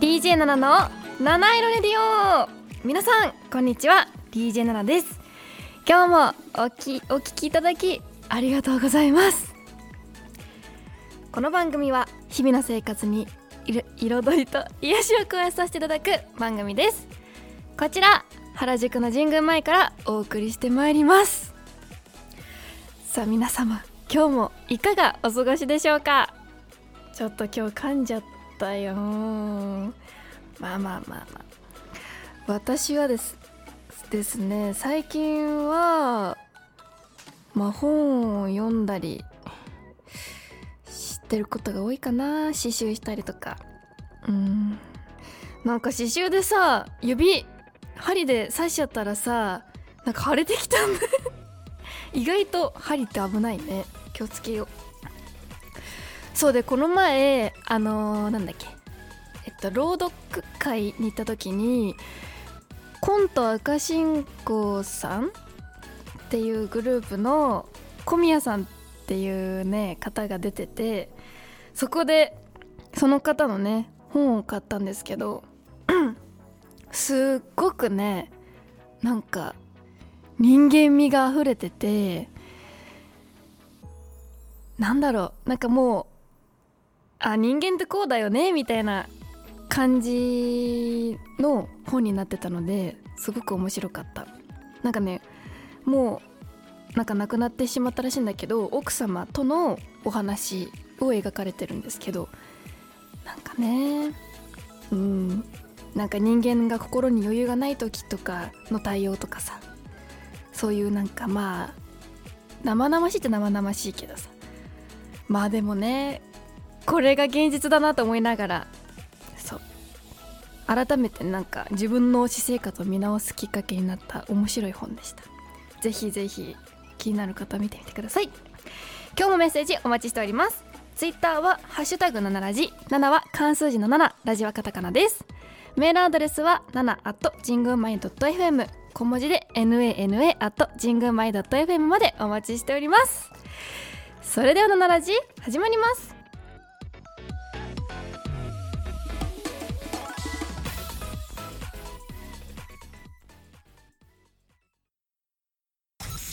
DJ7 の七色レディオ。皆さんこんにちは。DJ7 です。今日もおきお聞きいただきありがとうございます。この番組は日々の生活にいる彩りと癒しを加えさせていただく番組です。こちら原宿の神宮前からお送りしてまいります。さあ皆様今日もいかがお過ごしでしょうか？ちょっと今日噛んじゃったよ。まあまあまあまあ。私はです。ですね。最近はまあ本を読んだり知ってることが多いかな。刺繍したりとか。うん。なんか刺繍でさ指針で刺しちゃったらさなんか腫れてきたんだ。意外と針って危ないね。気をつけよう。そうでこの前あのーなんだっけ。えっと朗読会に行った時にコント赤信仰さんっていうグループの小宮さんっていうね方が出ててそこでその方のね本を買ったんですけど すっごくねなんか人間味が溢れててなんだろうなんかもうあ人間ってこうだよねみたいな感じの本になってたのですごく面白かった。なんかねもうなんか亡くなってしまったらしいんだけど奥様とのお話を描かれてるんですけどなんかねうんなんか人間が心に余裕がない時とかの対応とかさそういうなんかまあ生々しいって生々しいけどさ。まあでもねこれが現実だなと思いながら改めてなんか自分の私生活を見直すきっかけになった面白い本でした。ぜひぜひ気になる方見てみてください。今日もメッセージお待ちしております。ツイッターはハッシュタグ7ラジ。7は漢数字の7ラジはカタカナです。メールアドレスは7 at 神宮マイ .fm 小文字で nana at 神宮マイ .fm までお待ちしております。それでは7ラジ始まります「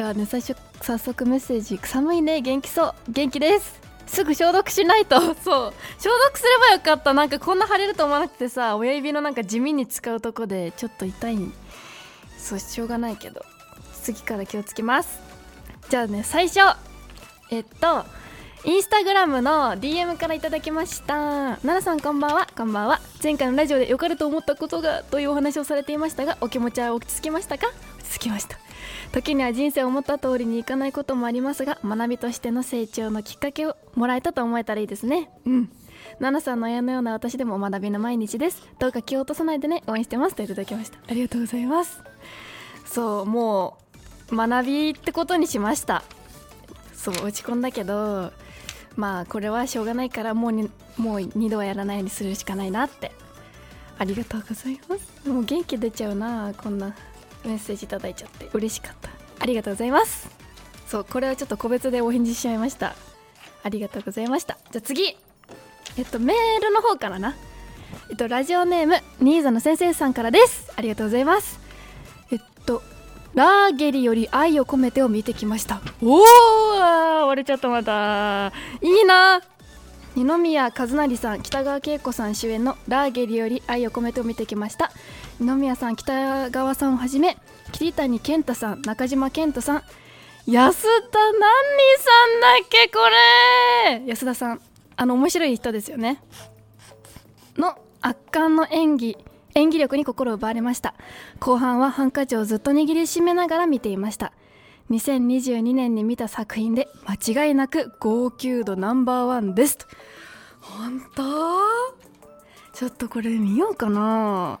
ではね最初早速メッセージ。寒いね。元気そう。元気です。すぐ消毒しないと。そう。消毒すればよかった。なんかこんな腫れると思わなくてさ親指のなんか地味に使うとこでちょっと痛い。そうしょうがないけど。次から気をつけます。じゃあね最初。えっとインスタグラムの DM からいただきました。奈々さんこんばんは。こんばんは。前回のラジオで良かれと思ったことがというお話をされていましたがお気持ちは落ち着きましたか？落ち着きました。時には人生を思った通りにいかないこともありますが学びとしての成長のきっかけをもらえたと思えたらいいですね。うん。奈々さんの親のような私でも学びの毎日です。どうか気を落とさないでね。応援してます。といただきました。ありがとうございます。そうもう学びってことにしました。そう落ち込んだけどまあこれはしょうがないからもうにもう二度はやらないようにするしかないなって。ありがとうございます。もう元気出ちゃうなこんなメッセージいただいちゃって嬉しかった。ありがとうございます。そうこれはちょっと個別でお返事しちゃいました。ありがとうございました。じゃあ次。えっとメールの方からな。えっとラジオネーム新座の先生さんからです。ありがとうございます。えっとラーゲリより愛を込めてを見てきました。おお割れちゃったまた。いいな。二宮和也さん北川景子さん主演の「ラーゲリより愛を込めて」を見てきました。二宮さん北川さんをはじめ桐谷健太さん中島健人さん。安田何人さんだっけこれ。安田さんあの面白い人ですよね。の圧巻の演技演技力に心を奪われました。後半はハンカチをずっと握りしめながら見ていました。2022年に見た作品で間違いなく号泣度ナンバーワンですと本当？ちょっとこれ見ようかな。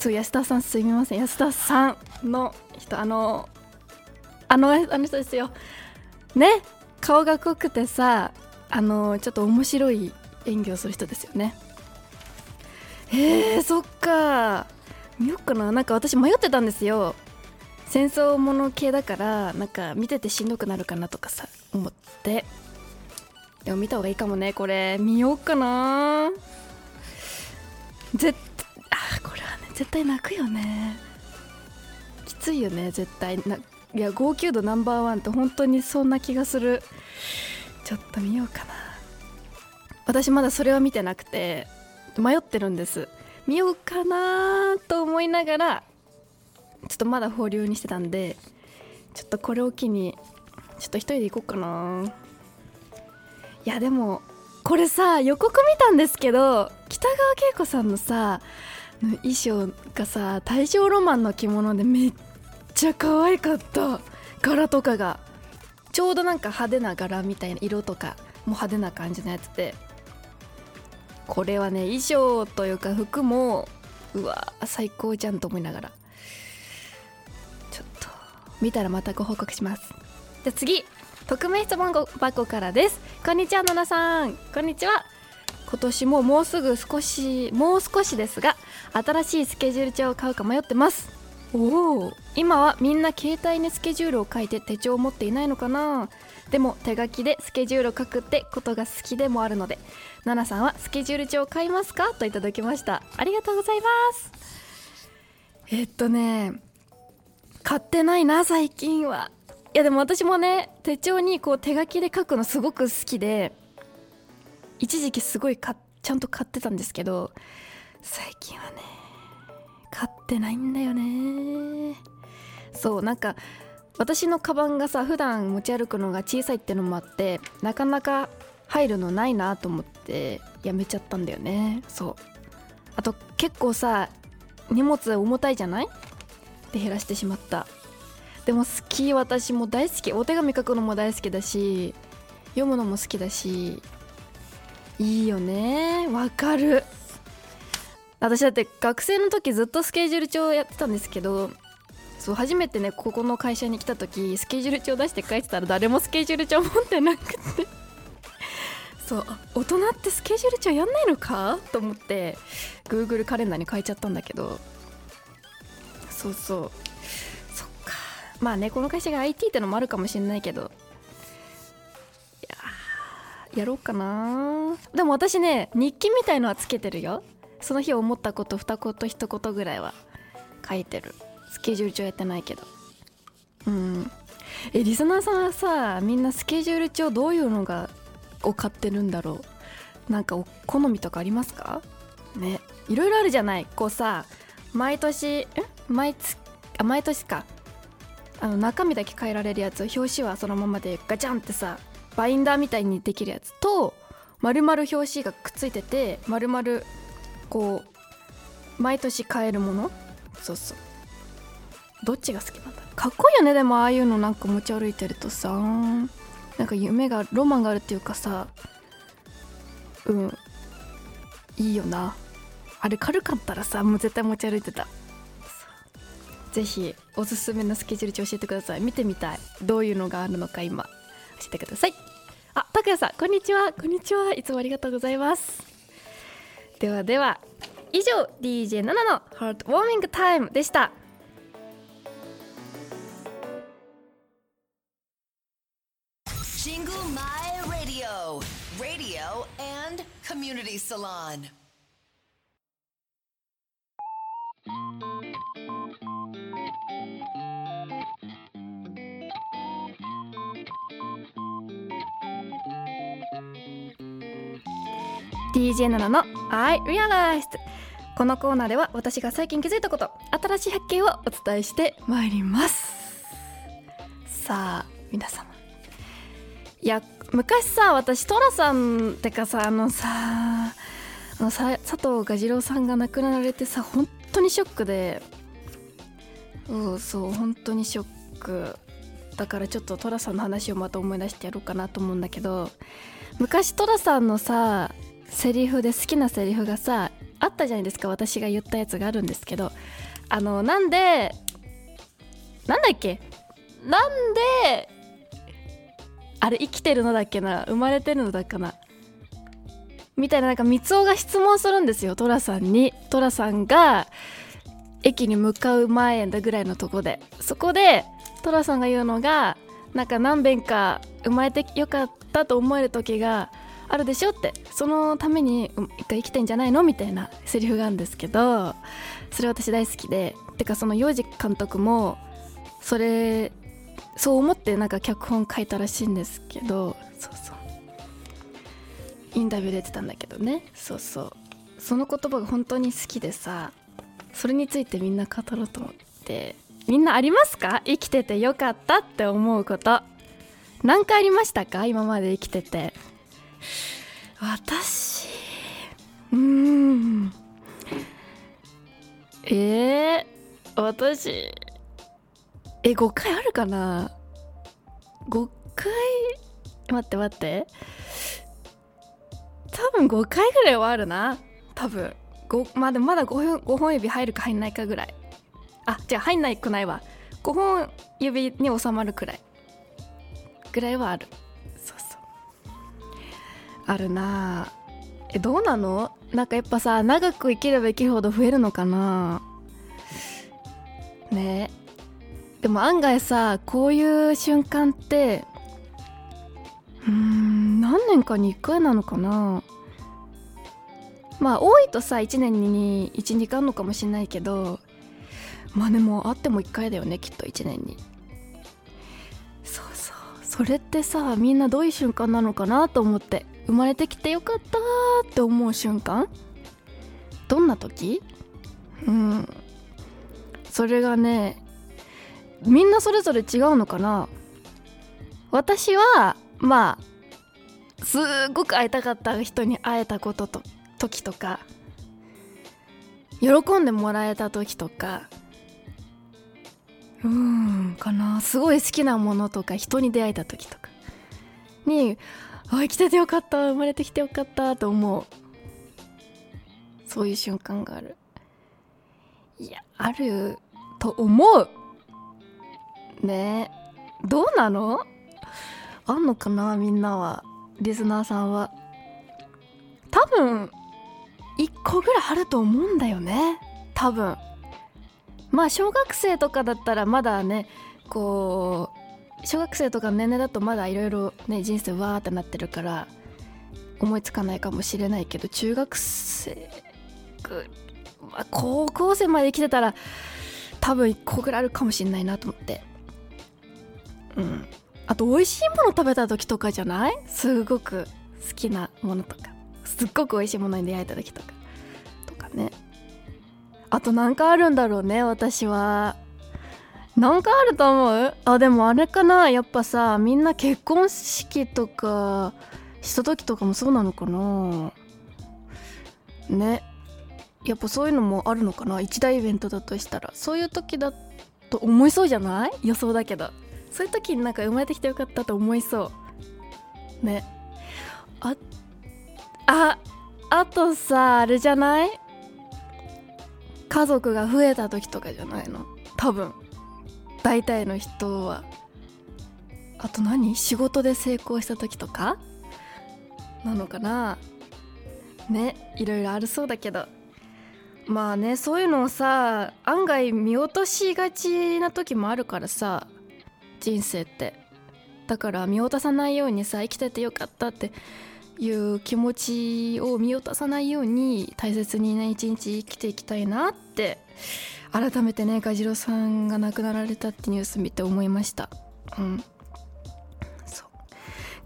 そう安田さんすみません。安田さんの人あのあのあの人ですよ。ね顔が濃くてさあのちょっと面白い演技をする人ですよね。へえそっか。見よっかな。なんか私迷ってたんですよ。戦争もの系だからなんか見ててしんどくなるかなとかさ思って。でも見た方がいいかもねこれ。見ようかな。絶絶対泣くよね。きついよね絶対。ないや号泣度ナンバーワンって本当にそんな気がする。ちょっと見ようかな。私まだそれは見てなくて迷ってるんです。見ようかなと思いながらちょっとまだ保留にしてたんでちょっとこれを機にちょっと一人で行こうかな。いやでもこれさ予告見たんですけど北川景子さんのさ衣装がさ大正ロマンの着物でめっちゃ可愛かった。柄とかが。ちょうどなんか派手な柄みたいな色とかも派手な感じのやつで。これはね衣装というか服もうわ最高じゃんと思いながら。ちょっと見たらまたご報告します。じゃ次匿名質問箱からです。こんにちは野田さん。こんにちは。今年ももうすぐ少しもう少しですが新しいスケジュール帳を買うか迷ってます。おお。今はみんな携帯にスケジュールを書いて手帳を持っていないのかな。でも手書きでスケジュールを書くってことが好きでもあるので奈々さんはスケジュール帳を買いますか？といただきました。ありがとうございます。えっとね買ってないな最近は。いやでも私もね手帳にこう手書きで書くのすごく好きで一時期すごいかちゃんと買ってたんですけど最近はね買ってないんだよね。そうなんか私のカバンがさ普段持ち歩くのが小さいってのもあってなかなか入るのないなと思ってやめちゃったんだよね。そう。あと結構さ荷物重たいじゃない？で減らしてしまった。でも好き私も大好き。お手紙書くのも大好きだし読むのも好きだしいいよね。わかる。私だって学生の時ずっとスケジュール帳やってたんですけどそう初めてねここの会社に来た時スケジュール帳出して書いてたら誰もスケジュール帳持ってなくて。そう大人ってスケジュール帳やんないのか？と思って Google カレンダーに書いちゃったんだけど。そうそう。そっか。まあねこの会社が IT ってのもあるかもしれないけど。やろうかな。でも私ね日記みたいのはつけてるよ。その日思ったこと二言一言ぐらいは。書いてる。スケジュール帳やってないけど。うん。えリスナーさんはさみんなスケジュール帳どういうのがを買ってるんだろう。なんかお好みとかありますか？ね。いろいろあるじゃない。こうさ毎年え？毎月あ毎年か。あの中身だけ変えられるやつ表紙はそのままでガチャンってさバインダーみたいにできるやつと丸々表紙がくっついてて丸々こう毎年変えるもの。そうそう。どっちが好きなんだかっこいいよね。でもああいうのなんか持ち歩いてるとさ。なんか夢がロマンがあるっていうかさ。うん。いいよな。あれ軽かったらさもう絶対持ち歩いてた。ぜひおすすめのスケジュール帳教えてください。見てみたい。どういうのがあるのか今教えてください。あ拓也さんこんにちは。こんにちは。いつもありがとうございます。ではでは以上 DJ7 のハートウォーミングタイムでした。Jingle My Radio, radio and community DJ7 の I Realized このコーナーでは私が最近気づいたこと新しい発見をお伝えしてまいります。さあ皆様。いや昔さ私寅さんってかさあのさあのさ佐藤蛾次郎さんが亡くなられてさ本当にショックで。そうそう本当にショック。だからちょっと寅さんの話をまた思い出してやろうかなと思うんだけど昔寅さんのさセリフで好きなセリフがさあったじゃないですか私が言ったやつがあるんですけど。あのなんでなんだっけ？なんであれ生きてるのだっけな？生まれてるのだっかな？みたいななんか三尾が質問するんですよ寅さんに。寅さんが駅に向かう前だぐらいのとこで。そこで寅さんが言うのがなんか何遍か生まれてよかったと思える時があるでしょって。そのために一回生きてんじゃないの？みたいなセリフがあるんですけどそれ私大好きで。てかその洋次監督もそれそう思ってなんか脚本書いたらしいんですけどそうそう。インタビュー出てたんだけどね。そうそう。その言葉が本当に好きでさそれについてみんな語ろうと思って。みんなありますか？生きててよかったって思うこと。何回ありましたか？今まで生きてて。私うん。えー、私え5回あるかな？5回？待って待って。多分5回ぐらいはあるな。多分。5まあでもまだ 5, 本5本指入るか入んないかぐらい。あじゃあ入んないくないわ。5本指に収まるくらい。ぐらいはある。そうそうあるな。えどうなの？なんかやっぱさ長く生きれば生きるほど増えるのかな。ね。でも案外さこういう瞬間ってうーん何年かに1回なのかな。まあ多いとさ1年に12回あるのかもしんないけどまあでもあっても1回だよねきっと1年に。そうそう。それってさみんなどういう瞬間なのかなと思って。生まれてきてよかったって思う瞬間？どんな時？うん。それがねみんなそれぞれ違うのかな？私はまあすっごく会いたかった人に会えたことと時とか喜んでもらえた時とかうんかな。すごい好きなものとか人に出会えた時とか。にあ生きててよかった。生まれてきてよかった。と思う。そういう瞬間がある。いやあると思う。ね。えどうなの？あんのかな？みんなは。リスナーさんは。多分1個ぐらいあると思うんだよね。多分。まあ小学生とかだったらまだねこう小学生とかの年齢だとまだいろいろね人生わーってなってるから思いつかないかもしれないけど中学生ぐまあ高校生まで生きてたら多分1個ぐらいあるかもしれないなと思って。うん。あと美味しいもの食べた時とかじゃない？すごく好きなものとか。すっごく美味しいものに出会えた時とか。とかね。あと何かあるんだろうね私は。何かあると思う？あでもあれかな。やっぱさみんな結婚式とかした時とかもそうなのかな。ね。やっぱそういうのもあるのかな。一大イベントだとしたら。そういう時だと思いそうじゃない？予想だけど。そういう時になんか生まれてきてよかったと思いそう。ね。あああとさあれじゃない？家族が増えた時とかじゃないの？多分。大体の人は。あと何？仕事で成功した時とか？なのかな？ねいろいろあるそうだけど。まあねそういうのをさ案外見落としがちな時もあるからさ人生って。だから見落とさないようにさ生きててよかったっていう気持ちを見落とさないように大切にね一日生きていきたいなって改めてねガジロさんが亡くなられたってニュース見て思いました。うん。そう。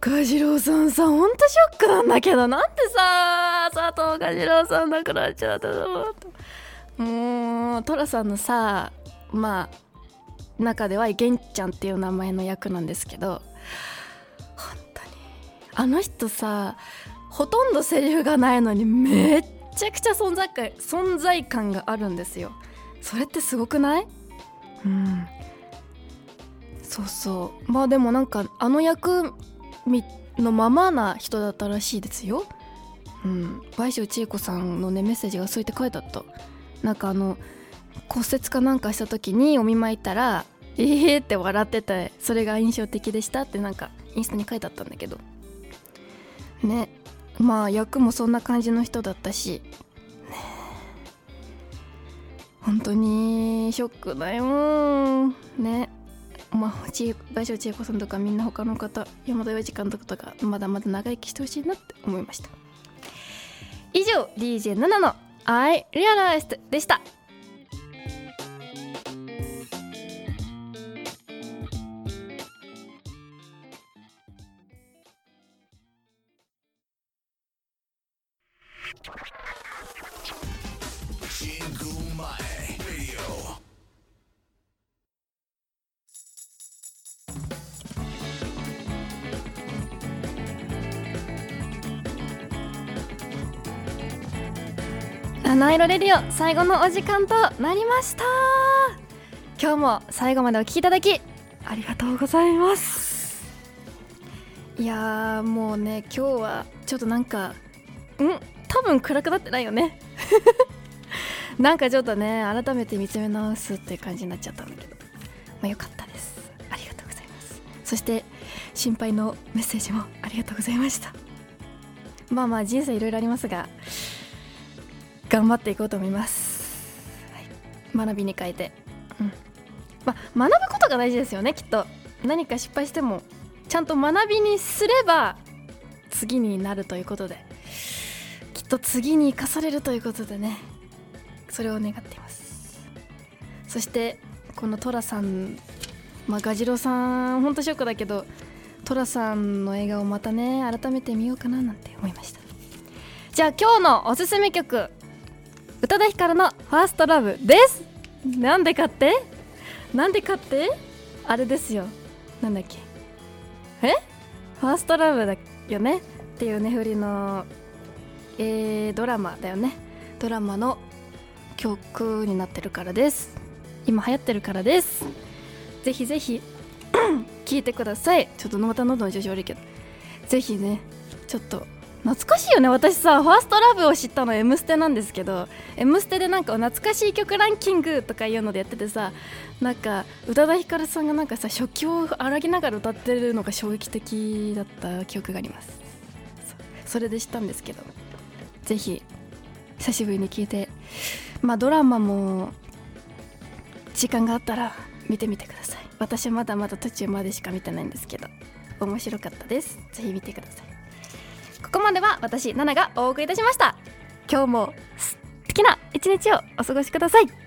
ガジロさんさほんとショックなんだけどなんでさ佐藤ガジロさん亡くなっちゃったのもうトラさんのさまあ中では玄ちゃんっていう名前の役なんですけど本当にあの人さほとんどセリフがないのにめっちゃくちゃ存在感存在感があるんですよ。それってすごくない？うん。そうそう。まあでもなんかあの役のままな人だったらしいですよ。うん。倍賞千恵子さんのねメッセージがそうやって書いてあった。なんかあの骨折かなんかした時にお見舞い行ったら「ええー!」って笑っててそれが印象的でしたってなんかインスタに書いてあったんだけど。ね。まあ役もそんな感じの人だったしね本当にショックだよ。ね。まあ大将千恵子さんとかみんな他の方山田洋次監督とかまだまだ長生きしてほしいなって思いました。以上 DJ7 の「I Realized」でした。七色レディオ最後のお時間となりました。今日も最後までお聴きいただきありがとうございます。いやもうね今日はちょっとなんかん？多分暗くなってないよね。なんかちょっとね改めて見つめ直すっていう感じになっちゃったんだけど。まあよかったです。ありがとうございます。そして心配のメッセージもありがとうございました。まあまあ人生いろいろありますが頑張っていこうと思います、はい、学びに変えて、うん。ま、学ぶことが大事ですよねきっと。何か失敗してもちゃんと学びにすれば次になるということで。きっと次に生かされるということでね。それを願っています。そしてこの寅さんまあガジロさんほんとショックだけど寅さんの映画をまたね改めて見ようかななんて思いました。じゃあ今日のおすすめ曲。宇多田ヒカルの「ファーストラブです。なんでかって？なんでかって？あれですよ。なんだっけ？え？ファーストラブだよね？っていうね振りの、えー、ドラマだよね。ドラマの曲になってるからです。今流行ってるからです。ぜひぜひ 聞いてください。ちょっとまた喉の調子悪いけど。ぜひねちょっと懐かしいよね。私さファーストラブを知ったの「M ステ」なんですけど「M ステ」でなんか懐かしい曲ランキングとかいうのでやっててさなんか宇多田ヒカルさんがなんかさ食器を荒ぎながら歌ってるのが衝撃的だった記憶があります。それで知ったんですけどぜひ久しぶりに聞いてまあドラマも時間があったら見てみてください。私まだまだ途中までしか見てないんですけど面白かったです。ぜひ見てください。ここまでは私ナナがお送りいたしました。今日も素敵な一日をお過ごしください。